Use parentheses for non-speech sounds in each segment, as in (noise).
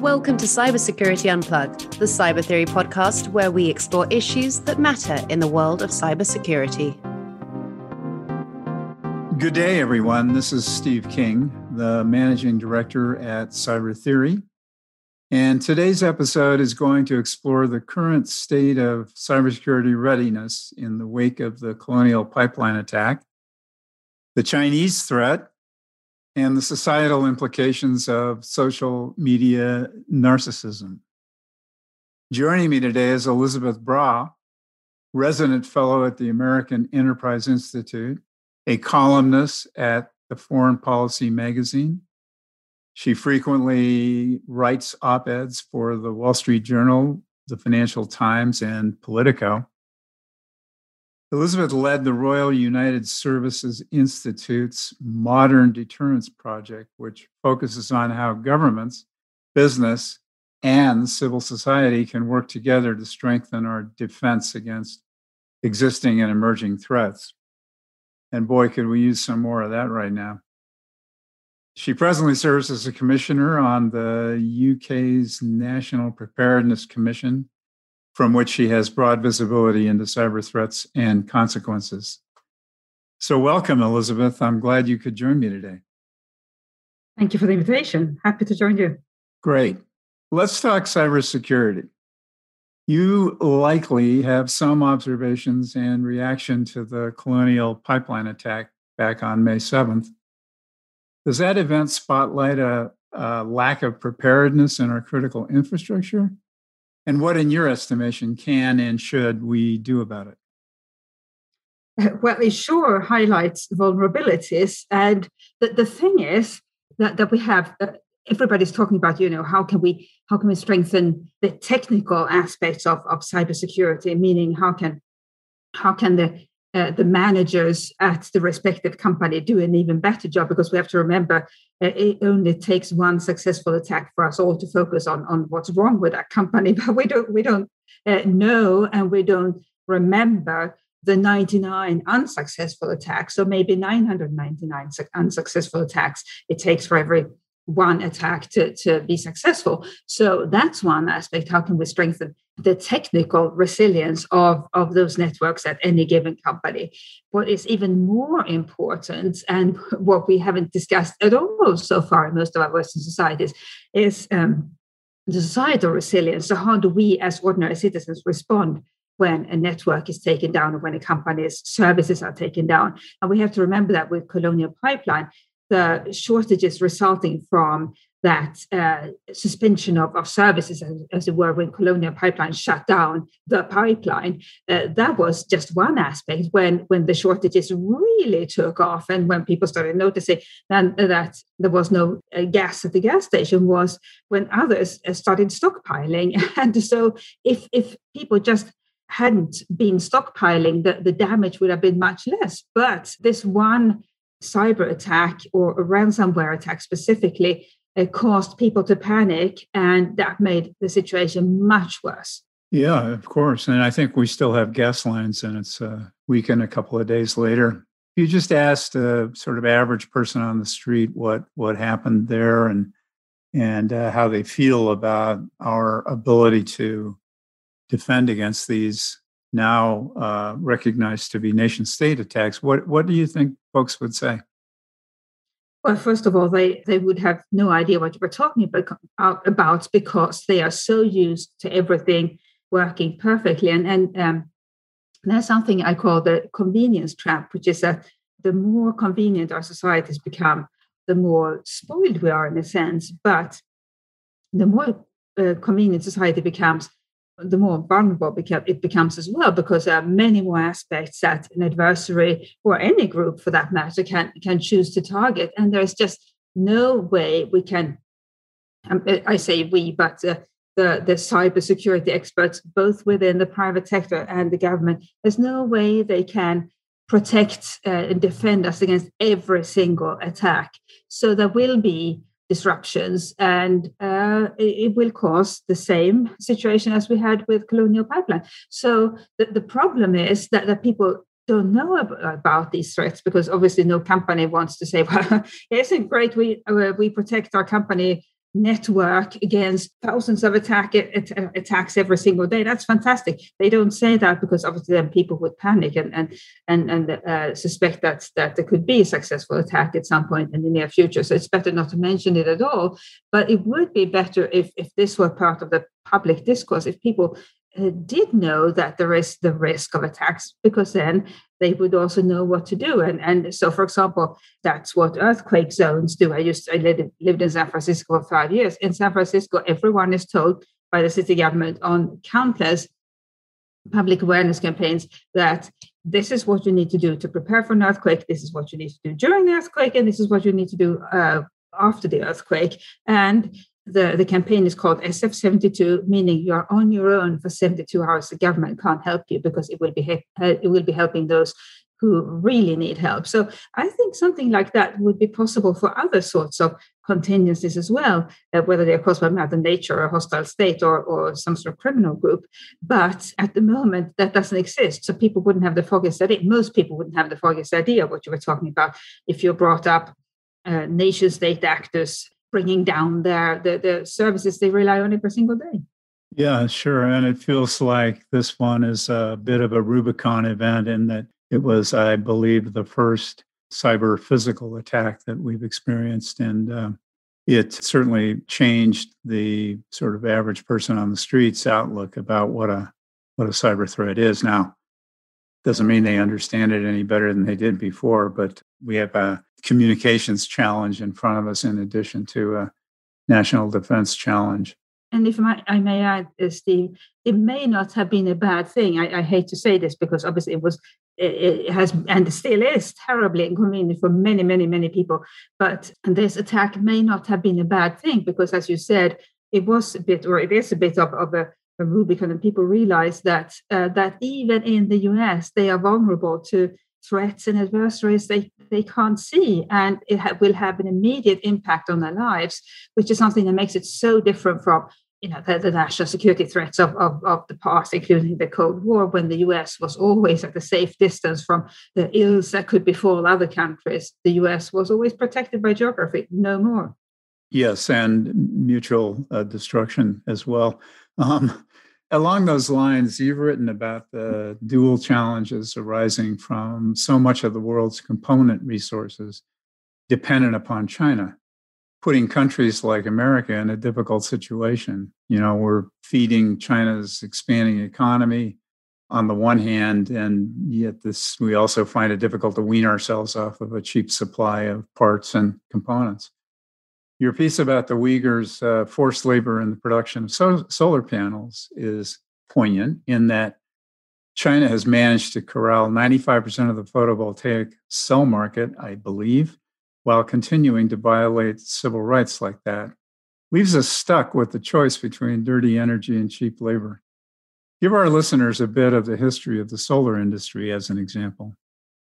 Welcome to Cybersecurity Unplugged, the Cyber Theory podcast where we explore issues that matter in the world of cybersecurity. Good day, everyone. This is Steve King, the managing director at Cyber Theory. And today's episode is going to explore the current state of cybersecurity readiness in the wake of the Colonial Pipeline attack, the Chinese threat, and the societal implications of social media narcissism. Joining me today is Elizabeth Braw, resident fellow at the American Enterprise Institute, a columnist at the Foreign Policy magazine. She frequently writes op eds for the Wall Street Journal, the Financial Times, and Politico. Elizabeth led the Royal United Services Institute's Modern Deterrence Project, which focuses on how governments, business, and civil society can work together to strengthen our defense against existing and emerging threats. And boy, could we use some more of that right now. She presently serves as a commissioner on the UK's National Preparedness Commission from which she has broad visibility into cyber threats and consequences. So, welcome, Elizabeth. I'm glad you could join me today. Thank you for the invitation. Happy to join you. Great. Let's talk cybersecurity. You likely have some observations and reaction to the Colonial Pipeline attack back on May 7th. Does that event spotlight a, a lack of preparedness in our critical infrastructure? And what, in your estimation, can and should we do about it? (laughs) Well, it sure highlights vulnerabilities. And the, the thing is that, that we have, uh, everybody's talking about, you know, how can we how can we strengthen the technical aspects of, of cybersecurity, meaning how can how can the uh, the managers at the respective company do an even better job because we have to remember uh, it only takes one successful attack for us all to focus on on what's wrong with that company. (laughs) But we don't we don't uh, know and we don't remember the 99 unsuccessful attacks. So maybe 999 unsuccessful attacks it takes for every one attack to, to be successful. So that's one aspect. How can we strengthen the technical resilience of, of those networks at any given company? What is even more important, and (laughs) what we haven't discussed at all so far in most of our Western societies, is um, the societal resilience. So, how do we as ordinary citizens respond when a network is taken down or when a company's services are taken down. And we have to remember that with Colonial Pipeline, the shortages resulting from that uh, suspension of, of services, as, as, it were, when Colonial Pipeline shut down the pipeline. Uh, that was just one aspect when, when the shortages really took off and when people started noticing then that there was no uh, gas at the gas station was when others uh, started stockpiling. (laughs) And so if, if people just hadn't been stockpiling, the, the damage would have been much less. But this one cyber attack or a ransomware attack specifically uh, caused people to panic and that made the situation much worse. Yeah of course and i think we still have gas lines and it's a weekend a couple of days later. You just asked a sort of average person on the street what what happened there and and uh, how they feel about our ability to defend against these now uh, recognized to be nation state attacks. What, what do you think folks would say? Well, first of all, they, they would have no idea what you were talking about, about because they are so used to everything working perfectly. And, and um, there's something I call the convenience trap, which is that the more convenient our societies become, the more spoiled we are in a sense. But the more uh, convenient society becomes, the more vulnerable it becomes as well, because there are many more aspects that an adversary or any group for that matter can, can choose to target. And there's just no way we can, um, I say we, but uh, the, the cybersecurity experts, both within the private sector and the government, there's no way they can protect uh, and defend us against every single attack. So there will be disruptions and uh, it, will cause the same situation as we had with colonial pipeline. So the, the problem is that, that people don't know about these threats because obviously no company wants to say (laughs) well isn't great we uh, we protect our company network against thousands of attack attacks every single day. That's fantastic. They don't say that because obviously then people would panic and and and and uh, suspect that that there could be a successful attack at some point in the near future. So it's better not to mention it at all. But it would be better if if this were part of the public discourse. If people did know that there is the risk of attacks because then they would also know what to do. And and so for example that's what earthquake zones do. I used i lived, lived in san francisco for five years. In san francisco everyone is told by the city government on countless public awareness campaigns that this is what you need to do to prepare for an earthquake this is what you need to do during the earthquake and this is what you need to do uh, after the earthquake. And the, the campaign is called SF72, meaning you are on your own for 72 hours. The government can't help you because it will be it will be helping those who really need help. So I think something like that would be possible for other sorts of contingencies as well, uh, whether they are caused by Mother Nature or a hostile state or, or some sort of criminal group. But at the moment, that doesn't exist. So people wouldn't have the foggiest idea. Most people wouldn't have the foggiest idea what you were talking about if you brought up uh, nation state actors bringing down their the, the services they rely on every single day. Yeah, sure. And it feels like this one is a bit of a Rubicon event in that it was, I believe, the first cyber physical attack that we've experienced. And uh, it certainly changed the sort of average person on the streets outlook about what a what a cyber threat is. Now, doesn't mean they understand it any better than they did before, but we have a communications challenge in front of us in addition to a national defense challenge. And if I may add, uh, Steve, it may not have been a bad thing. I, I hate to say this because obviously it was, it, has, and still is terribly inconvenient for many, many, many people. But this attack may not have been a bad thing because, as you said, it was a bit, or it is a bit of, of a, a Rubicon, and people realize that uh, that even in the US they are vulnerable to threats and adversaries they, they can't see and it ha- will have an immediate impact on their lives which is something that makes it so different from you know the, the national security threats of, of, of, the past including the cold war when the us was always at a safe distance from the ills that could befall other countries. The us was always protected by geography no more. Yes and mutual uh, destruction as well. Um, Along those lines, you've written about the dual challenges arising from so much of the world's component resources dependent upon China, putting countries like America in a difficult situation. You know, we're feeding China's expanding economy on the one hand, and yet this we also find it difficult to wean ourselves off of a cheap supply of parts and components. Your piece about the Uyghurs' uh, forced labor in the production of so- solar panels is poignant in that China has managed to corral 95% of the photovoltaic cell market, I believe, while continuing to violate civil rights like that. Leaves us stuck with the choice between dirty energy and cheap labor. Give our listeners a bit of the history of the solar industry as an example.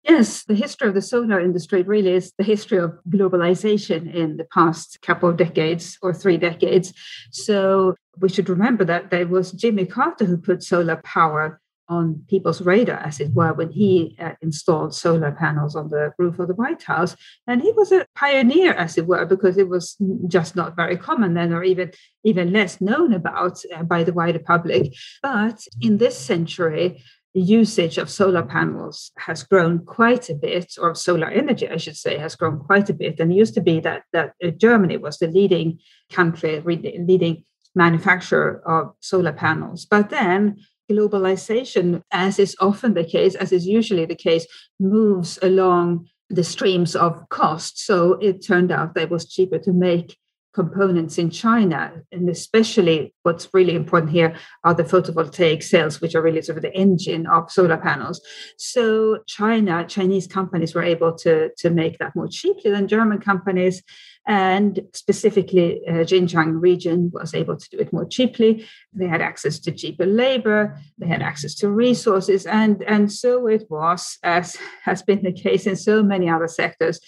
Yes, the history of the solar industry really is the history of globalization in the past couple of decades or three decades. So we should remember that there was Jimmy Carter who put solar power on people's radar, as it were, when he uh, installed solar panels on the roof of the White House. And he was a pioneer, as it were, because it was just not very common then, or even even less known about uh, by the wider public. But in this century, the usage of solar panels has grown quite a bit, or solar energy, I should say, has grown quite a bit. And it used to be that that uh, Germany was the leading country, leading manufacturer of solar panels. But then globalization, as is often the case, as is usually the case, moves along the streams of cost. So it turned out that it was cheaper to make components in China. And especially what's really important here are the photovoltaic cells, which are really sort of the engine of solar panels. So China, Chinese companies were able to, to make that more cheaply than German companies. And specifically, uh, Xinjiang region was able to do it more cheaply. They had access to cheaper labor. They had access to resources, and and so it was, as (laughs) has been the case in so many other sectors,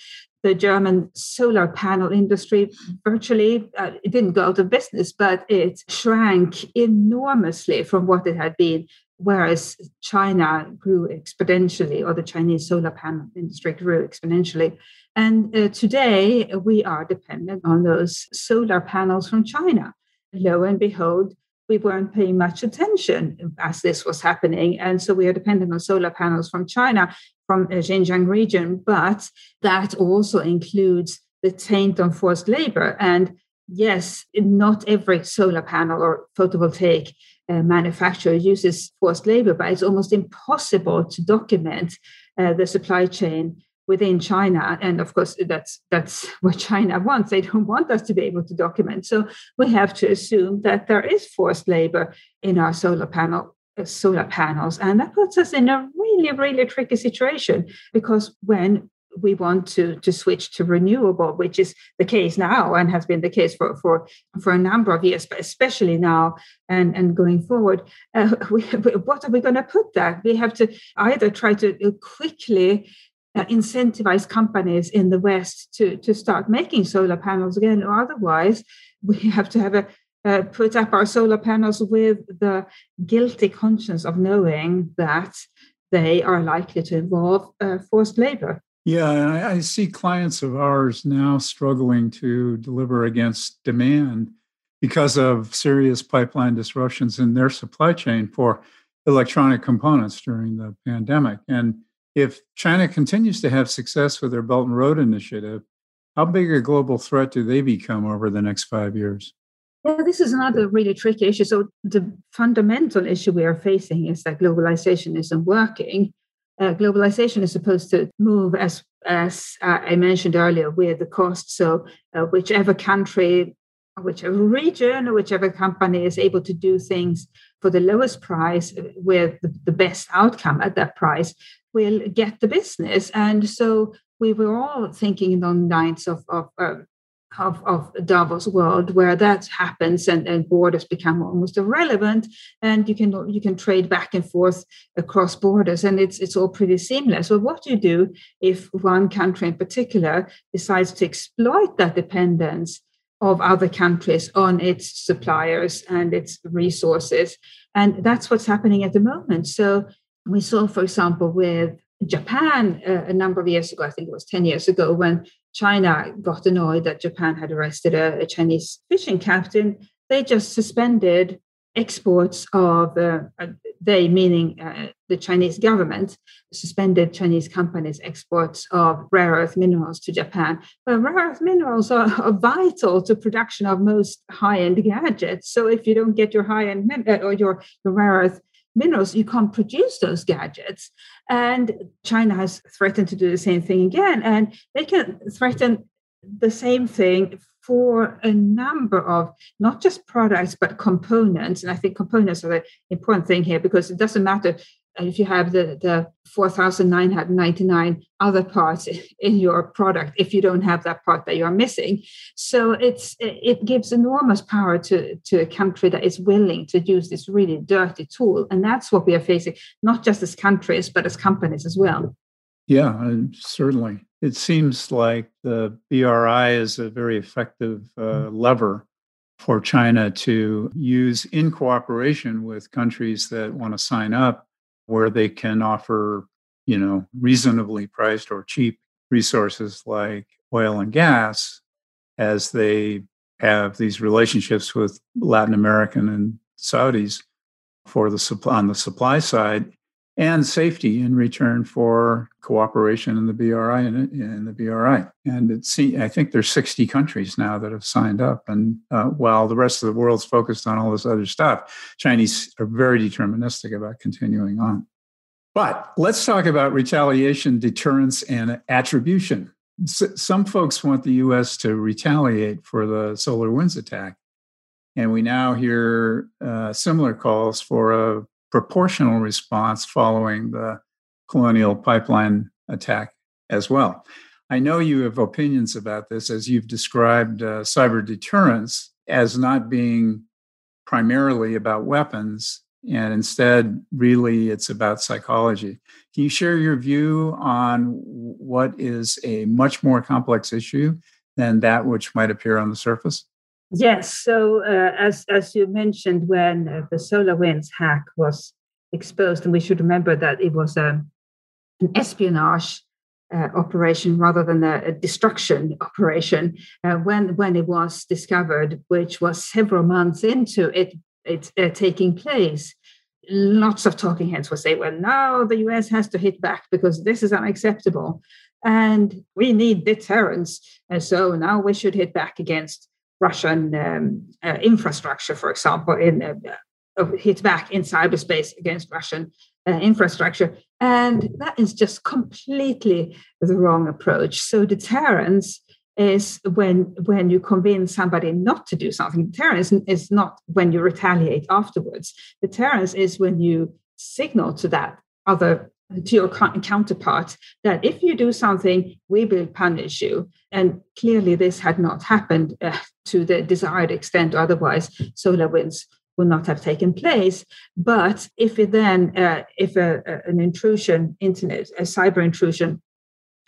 the German solar panel industry virtually uh, it didn't go out of business, but it shrank enormously from what it had been. Whereas China grew exponentially, or the Chinese solar panel industry grew exponentially. And uh, today we are dependent on those solar panels from China. Lo and behold, we weren't paying much attention as this was happening. And so we are dependent on solar panels from China, from the Xinjiang region, but that also includes the taint on forced labor. And yes, not every solar panel or photovoltaic uh, manufacturer uses forced labor, but it's almost impossible to document uh, the supply chain within China. And of course, that's that's (laughs) what China wants. They don't want us to be able to document. So we have to assume that there is forced labor in our solar panel uh, solar panels, and that puts us in a really really tricky situation because when we want to to switch to renewable, which is the case now and has been the case for for for a number of years, but especially now and and going forward. Uh, (laughs) we, (laughs) what are we going to put that? We have to either try to quickly incentivize companies in the West to, to start making solar panels again, or otherwise we (laughs) have to have a uh, put up our solar panels with the guilty conscience of knowing that they are likely to involve uh, forced labor. Yeah, I, I see clients of ours now struggling to deliver against demand because of serious pipeline disruptions in their supply chain for electronic components during the pandemic. And if China continues to have success with their Belt and Road Initiative, how big a global threat do they become over the next five years? Yeah, this is another really tricky issue. So, the fundamental issue we are facing is that globalization isn't working. Uh, globalization is supposed to move as as uh, I mentioned earlier with the cost. So, uh, whichever country, whichever region, or whichever company is able to do things for the lowest price with the, best outcome at that price will get the business. And so we were all thinking on lines of, of, uh, of, of Davos world where that happens and, and borders become almost irrelevant and you can you can trade back and forth across borders and it's it's all pretty seamless. So what do you do if one country in particular decides to exploit that dependence of other countries on its suppliers and its resources? And that's what's happening at the moment. So we saw, for example, with Japan uh, a number of years ago, I think it was 10 years ago, when China got annoyed that Japan had arrested a, a Chinese fishing captain, they just suspended exports of, uh, they meaning uh, the Chinese government, suspended Chinese companies' exports of rare earth minerals to Japan. But rare earth minerals are, are vital to production of most high-end gadgets. So if you don't get your high-end uh, or your, your rare earth minerals, you can't produce those gadgets. And China has threatened to do the same thing again. And they can threaten the same thing for a number of not just products but components and i think components are the important thing here because it doesn't matter if you have the, the 4,999 other parts in your product, if you don't have that part that you're missing. So it's it gives enormous power to, to a country that is willing to use this really dirty tool. And that's what we are facing, not just as countries, but as companies as well. Yeah, certainly. It seems like the BRI is a very effective uh, mm. lever for China to use in cooperation with countries that want to sign up where they can offer, you know, reasonably priced or cheap resources like oil and gas as they have these relationships with Latin American and Saudis for the supply on the supply side and safety in return for cooperation in the BRI and in the BRI. And it's, I think there's 60 countries now that have signed up. And uh, while the rest of the world's focused on all this other stuff, Chinese are very deterministic about continuing on. But let's talk about retaliation, deterrence, and attribution. S- some folks want the U.S. to retaliate for the SolarWinds attack. And we now hear uh, similar calls for a proportional response following the Colonial Pipeline attack as well. I know you have opinions about this as you've described uh, cyber deterrence as not being primarily about weapons and instead really it's about psychology can you share your view on what is a much more complex issue than that which might appear on the surface Yes. So, uh, as as you mentioned, when uh, the SolarWinds hack was exposed, and we should remember that it was um, an espionage uh, operation rather than a, a destruction operation uh, when when it was discovered, which was several months into it it uh, taking place. Lots of talking heads will say, "Well, now the U.S. has to hit back because this is unacceptable, and we need deterrence, and so now we should hit back against Russian um, uh, infrastructure, for example, in uh, uh, hit back in cyberspace against Russian uh, infrastructure. And that is just completely the wrong approach. So deterrence is when when you convince somebody not to do something. Deterrence is not when you retaliate afterwards. Deterrence is when you signal to that other to your counterpart that if you do something, we will punish you. And clearly, this had not happened uh, to the desired extent. Otherwise, SolarWinds would not have taken place. But if it then, uh, if a, a, an intrusion, internet, a cyber intrusion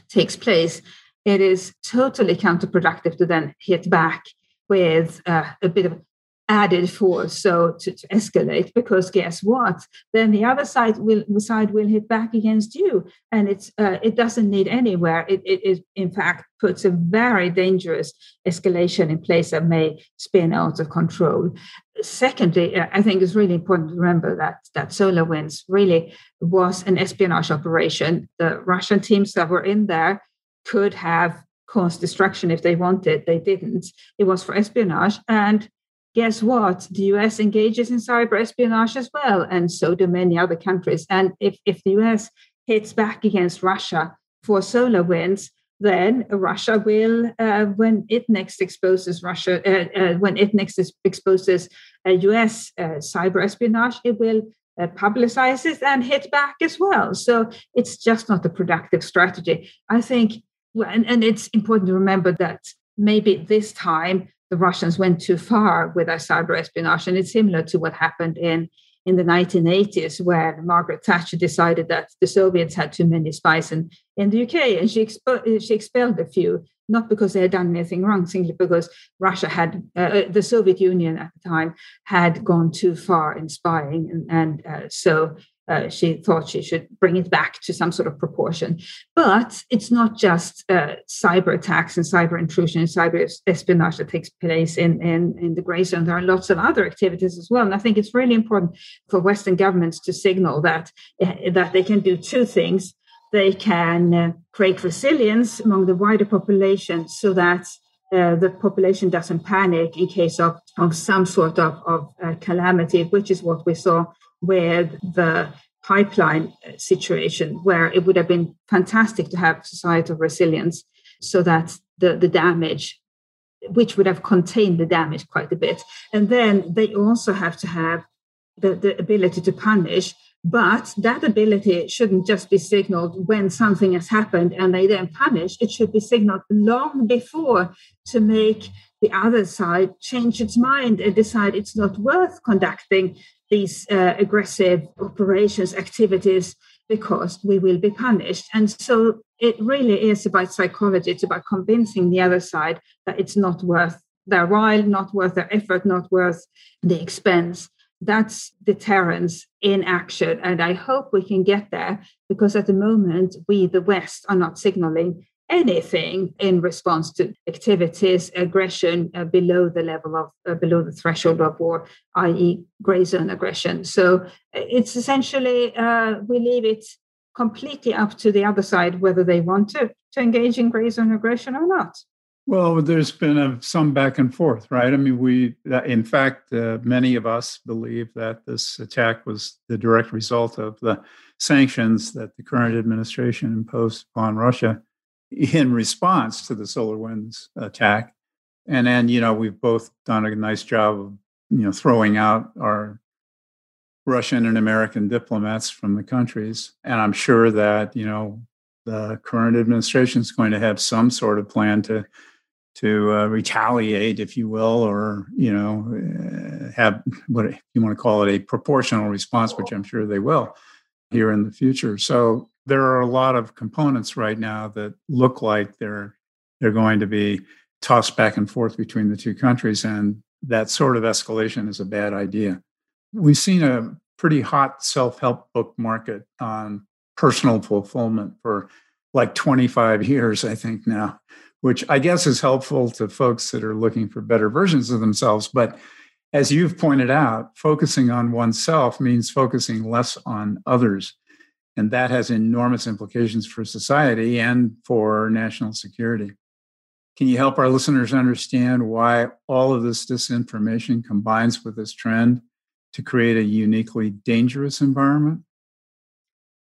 takes place, it is totally counterproductive to then hit back with uh, a bit of added force so to, to, escalate because guess what? Then the other side will side will hit back against you and it's uh, it doesn't need anywhere. It, it, it in fact puts a very dangerous escalation in place that may spin out of control. Secondly uh, i think it's really important to remember that that SolarWinds really was an espionage operation. The russian teams that were in there could have caused destruction if they wanted. They didn't. It was for espionage and guess what? The US engages in cyber espionage as well, and so do many other countries. And if, if the US hits back against Russia for SolarWinds, then Russia will, uh, when it next exposes Russia, uh, uh, when it next exposes US uh, cyber espionage, it will uh, publicize it and hit back as well. So it's just not a productive strategy. I think, and, and it's important to remember that maybe this time the Russians went too far with their cyber espionage. And it's similar to what happened in, in the 1980s, where Margaret Thatcher decided that the Soviets had too many spies in, in the UK. And she, expo- she expelled a few, not because they had done anything wrong, simply because Russia had, uh, uh the Soviet Union at the time, had gone too far in spying. And, and uh, so uh, she thought she should bring it back to some sort of proportion. But it's not just uh, cyber attacks and cyber intrusion and cyber espionage that takes place in, in, in the gray zone. There are lots of other activities as well. And I think it's really important for Western governments to signal that, uh, that they can do two things. They can uh, create resilience among the wider population so that uh, the population doesn't panic in case of, of some sort of, of uh, calamity, which is what we saw with the pipeline situation, where it would have been fantastic to have societal resilience so that the, the damage, which would have contained the damage quite a bit. And then they also have to have the, the ability to punish. But that ability shouldn't just be signaled when something has happened and they then punish. It should be signaled long before to make the other side change its mind and decide it's not worth conducting these uh, aggressive operations activities because we will be punished. And so it really is about psychology it's about convincing the other side that it's not worth their while not worth their effort not worth the expense. That's deterrence in action and i hope we can get there because at the moment we the west are not signaling anything in response to activities, aggression uh, below the level of, uh, below the threshold of war, i.e., gray zone aggression. So uh, it's essentially, uh, we leave it completely up to the other side whether they want to, to engage in gray zone aggression or not. Well, there's been a, some back and forth, right? I mean, we, in fact, uh, many of us believe that this attack was the direct result of the sanctions that the current administration imposed upon Russia in response to the SolarWinds attack. And then, you know, we've both done a nice job of, you know, throwing out our Russian and American diplomats from the countries. And I'm sure that, you know, the current administration is going to have some sort of plan to to uh, retaliate, if you will, or you know, uh, have what you want to call it a proportional response, which I'm sure they will here in the future. So there are a lot of components right now that look like they're they're going to be tossed back and forth between the two countries and that sort of escalation is a bad idea we've seen a pretty hot self-help book market on personal fulfillment for like 25 years, I think now, which I guess is helpful to folks that are looking for better versions of themselves. But as you've pointed out, focusing on oneself means focusing less on others. And that has enormous implications for society and for national security. Can you help our listeners understand why all of this disinformation combines with this trend to create a uniquely dangerous environment?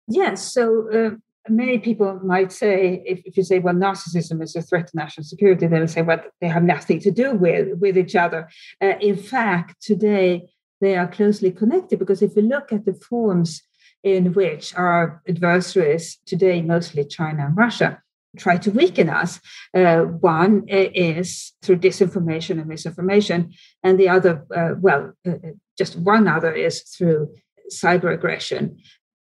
Yes. So uh, many people might say, if, if, you say, well, narcissism is a threat to national security, they will say, well, they have nothing to do with, with each other. Uh, in fact, today they are closely connected because if you look at the forms in which our adversaries, today mostly China and Russia, try to weaken us. Uh, one is through disinformation and misinformation, and the other, uh, well, uh, uh, just one other is through cyber aggression.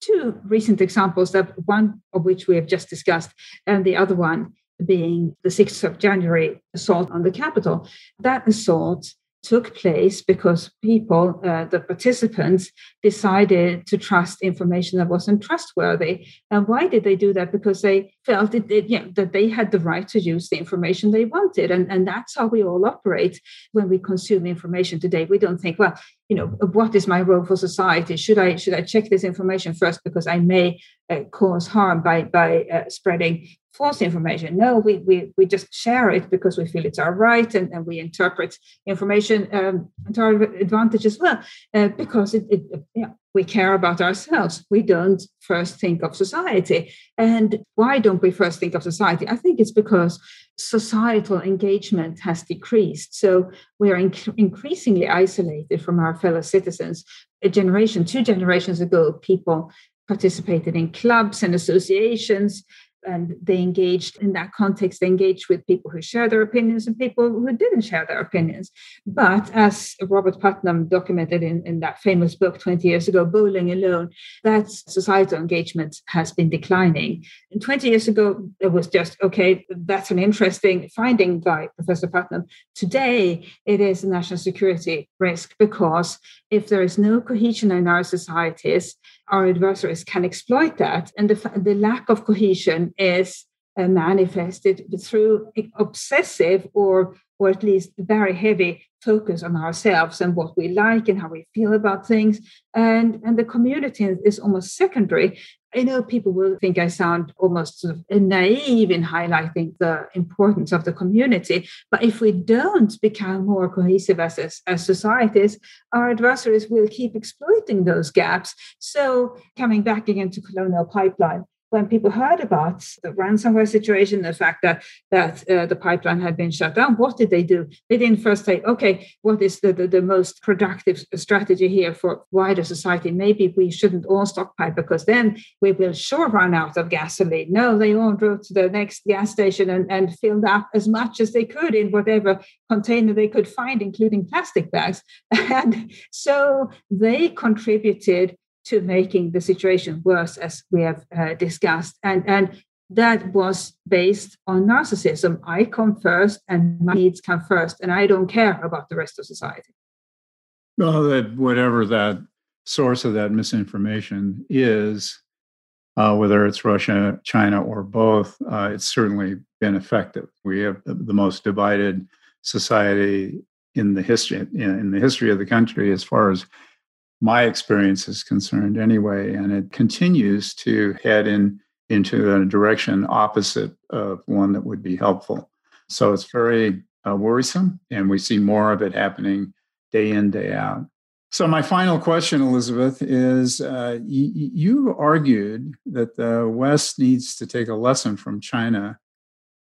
Two recent examples, that one of which we have just discussed, and the other one being the 6th of January assault on the Capitol. That assault took place because people, uh, the participants, decided to trust information that wasn't trustworthy. And why did they do that? Because they felt it, it, yeah, that they had the right to use the information they wanted. And, and that's how we all operate when we consume information today. We don't think, well, you know, what is my role for society? Should I should I check this information first because I may uh, cause harm by by uh, spreading false information. No, we, we, we just share it because we feel it's our right and, and we interpret information um, to our advantage as well uh, because it, it, yeah, we care about ourselves. We don't first think of society. And why don't we first think of society? I think it's because societal engagement has decreased. So we are inc- increasingly isolated from our fellow citizens. A generation, two generations ago, people participated in clubs and associations and they engaged in that context they engaged with people who share their opinions and people who didn't share their opinions. But as robert putnam documented in, in that famous book 20 years ago bowling alone that societal engagement has been declining. And 20 years ago it was just okay that's an interesting finding by professor putnam. Today it is a national security risk because if there is no cohesion in our societies our adversaries can exploit that. And the, the lack of cohesion is uh, manifested through obsessive or or at least very heavy focus on ourselves and what we like and how we feel about things. And and the community is almost secondary. I know people will think i sound almost sort of naive in highlighting the importance of the community but if we don't become more cohesive as, as, as societies our adversaries will keep exploiting those gaps. So coming back again to colonial pipeline when people heard about the ransomware situation, the fact that that uh, the pipeline had been shut down, what did they do? They didn't first say, okay, what is the, the, the, most productive strategy here for wider society? Maybe we shouldn't all stockpile because then we will sure run out of gasoline. No, they all drove to the next gas station and, and filled up as much as they could in whatever container they could find, including plastic bags. (laughs) And so they contributed to making the situation worse, as we have uh, discussed. And, and that was based on narcissism. I come first, and my needs come first, and I don't care about the rest of society. Well, that whatever that source of that misinformation is, uh, whether it's Russia, China, or both, uh, it's certainly been effective. We have the most divided society in the history in the history of the country as far as my experience is concerned anyway and it continues to head in into a direction opposite of one that would be helpful. So it's very uh, worrisome and we see more of it happening day in day out. So my final question elizabeth is uh, y- you argued that the west needs to take a lesson from china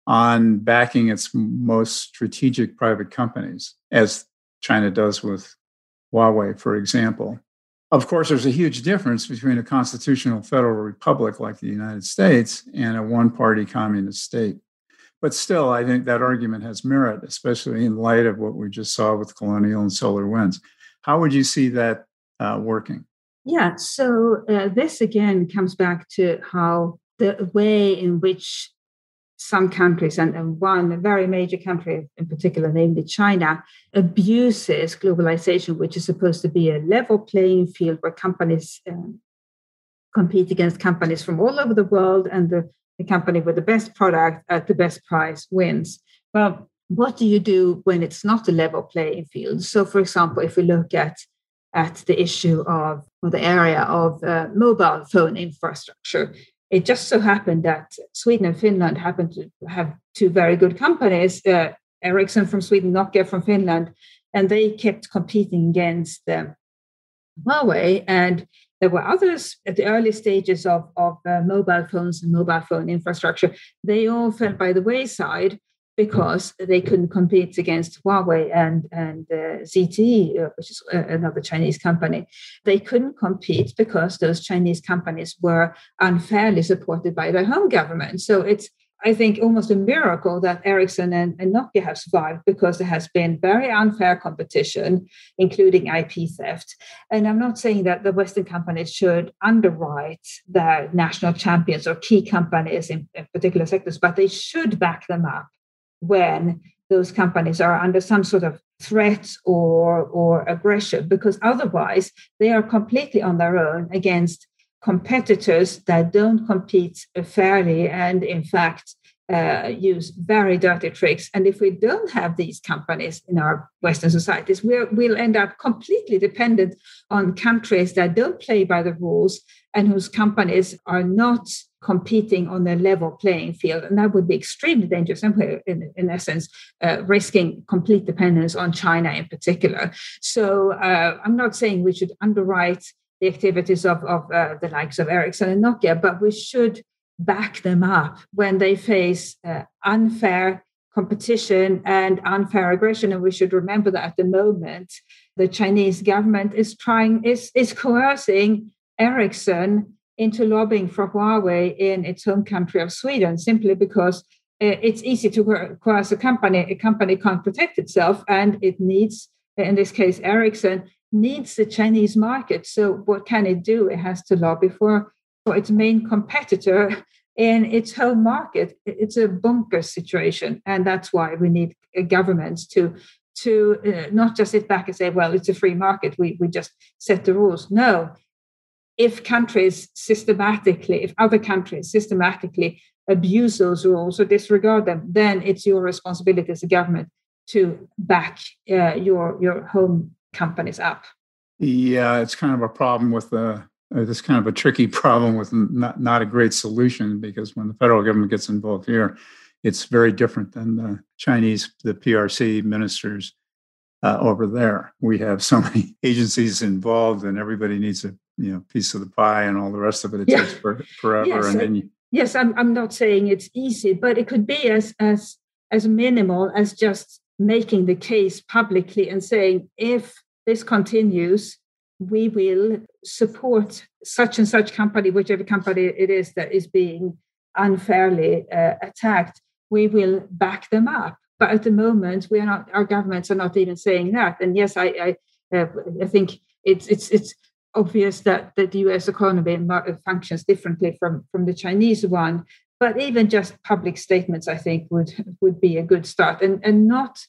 on backing its most strategic private companies as china does with Huawei, for example. Of course, there's a huge difference between a constitutional federal republic like the United States and a one party communist state. But still, I think that argument has merit, especially in light of what we just saw with Colonial and SolarWinds. How would you see that uh, working? Yeah, so uh, this again comes back to how the way in which some countries, and, one very major country in particular, namely China, abuses globalization, which is supposed to be a level playing field where companies um, compete against companies from all over the world, and the the company with the best product at the best price wins. Well, what do you do when it's not a level playing field? So, for example, if we look at at the issue of or the area of uh, mobile phone infrastructure, it just so happened that Sweden and Finland happened to have two very good companies, uh, Ericsson from Sweden, Nokia from Finland, and they kept competing against um, Huawei. And there were others at the early stages of, of uh, mobile phones and mobile phone infrastructure. They all fell by the wayside because they couldn't compete against Huawei and, and uh, ZTE, uh, which is uh, another Chinese company. They couldn't compete because those Chinese companies were unfairly supported by their home government. So it's I think almost a miracle that Ericsson and, and, Nokia have survived because there has been very unfair competition, including IP theft. And I'm not saying that the Western companies should underwrite their national champions or key companies in, in particular sectors, but they should back them up when those companies are under some sort of threat or, or aggression, because otherwise they are completely on their own against competitors that don't compete fairly and, in fact, uh, use very dirty tricks. And if we don't have these companies in our Western societies, we'll, we'll end up completely dependent on countries that don't play by the rules and whose companies are not competing on a level playing field. And that would be extremely dangerous, and in, in essence, uh, risking complete dependence on China in particular. So uh, I'm not saying we should underwrite the activities of, of uh, the likes of Ericsson and Nokia, but we should back them up when they face uh, unfair competition and unfair aggression. And we should remember that at the moment, the Chinese government is trying, is, is coercing Ericsson into lobbying for Huawei in its home country of Sweden simply because uh, it's easy to coerce a company. A company can't protect itself and it needs, in this case, Ericsson needs the Chinese market. So what can it do? It has to lobby for, for its main competitor in its home market. It's a bunker situation, and that's why we need governments to to uh, not just sit back and say, "Well, it's a free market. We we just set the rules." No, if countries systematically, if other countries systematically abuse those rules or disregard them, then it's your responsibility as a government to back uh, your your home companies up. Yeah, it's kind of a problem with the. Uh, this kind of a tricky (laughs) problem with not, not a great solution because when the federal government gets involved here, it's very different than the Chinese, the PRC ministers uh, over there. We have so (laughs) many agencies involved, and everybody needs a you know piece of the pie, and all the rest of it. It yeah. takes for, forever, yes, and then you, yes, I'm I'm not saying it's easy, but it could be as as as minimal as just making the case publicly and saying if this continues, we will support such and such company, whichever company it is that is being unfairly uh, attacked. We will back them up. But at the moment, we are not. Our governments are not even saying that. And yes, I I, uh, I think it's it's it's obvious that, that the U.S. economy functions differently from from the Chinese one. But even just public statements, I think, would would be a good start, and and not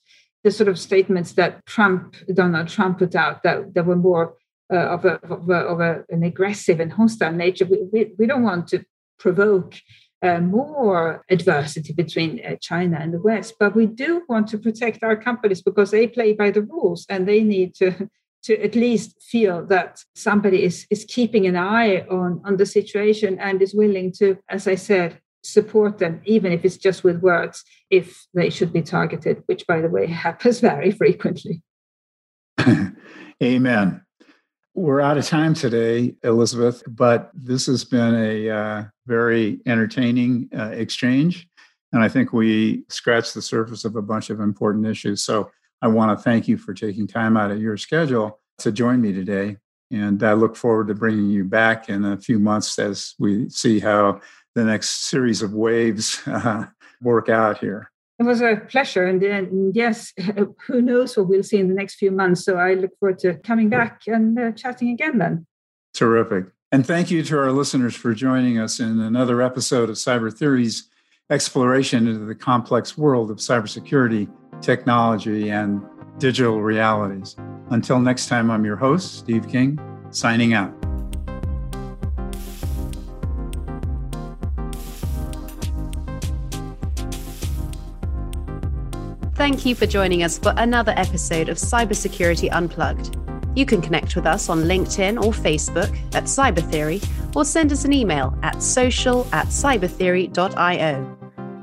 the sort of statements that Trump, Donald Trump, put out that, that were more uh, of, a, of, a, of a, an aggressive and hostile nature. We, we, we don't want to provoke uh, more adversity between uh, China and the West, but we do want to protect our companies because they play by the rules and they need to to at least feel that somebody is is keeping an eye on on the situation and is willing to, as I said, support them, even if it's just with words, if they should be targeted, which, by the way, (laughs) happens very frequently. (laughs) Amen. We're out of time today, Elizabeth, but this has been a uh, very entertaining uh, exchange. And I think we scratched the surface of a bunch of important issues. So I want to thank you for taking time out of your schedule to join me today. And I look forward to bringing you back in a few months as we see how the next series of waves uh, work out here. It was a pleasure. And, and, yes, (laughs) who knows what we'll see in the next few months. So I look forward to coming back and uh, chatting again then. Terrific. And thank you to our listeners for joining us in another episode of Cyber Theories exploration into the complex world of cybersecurity, technology and digital realities. Until next time, I'm your host, Steve King, signing out. Thank you for joining us for another episode of Cybersecurity Unplugged. You can connect with us on LinkedIn or Facebook at Cyber Theory or send us an email at social at cybertheory.io.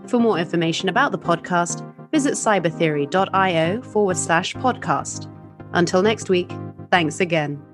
For more information about the podcast, visit cybertheory.io forward slash podcast. Until next week, thanks again.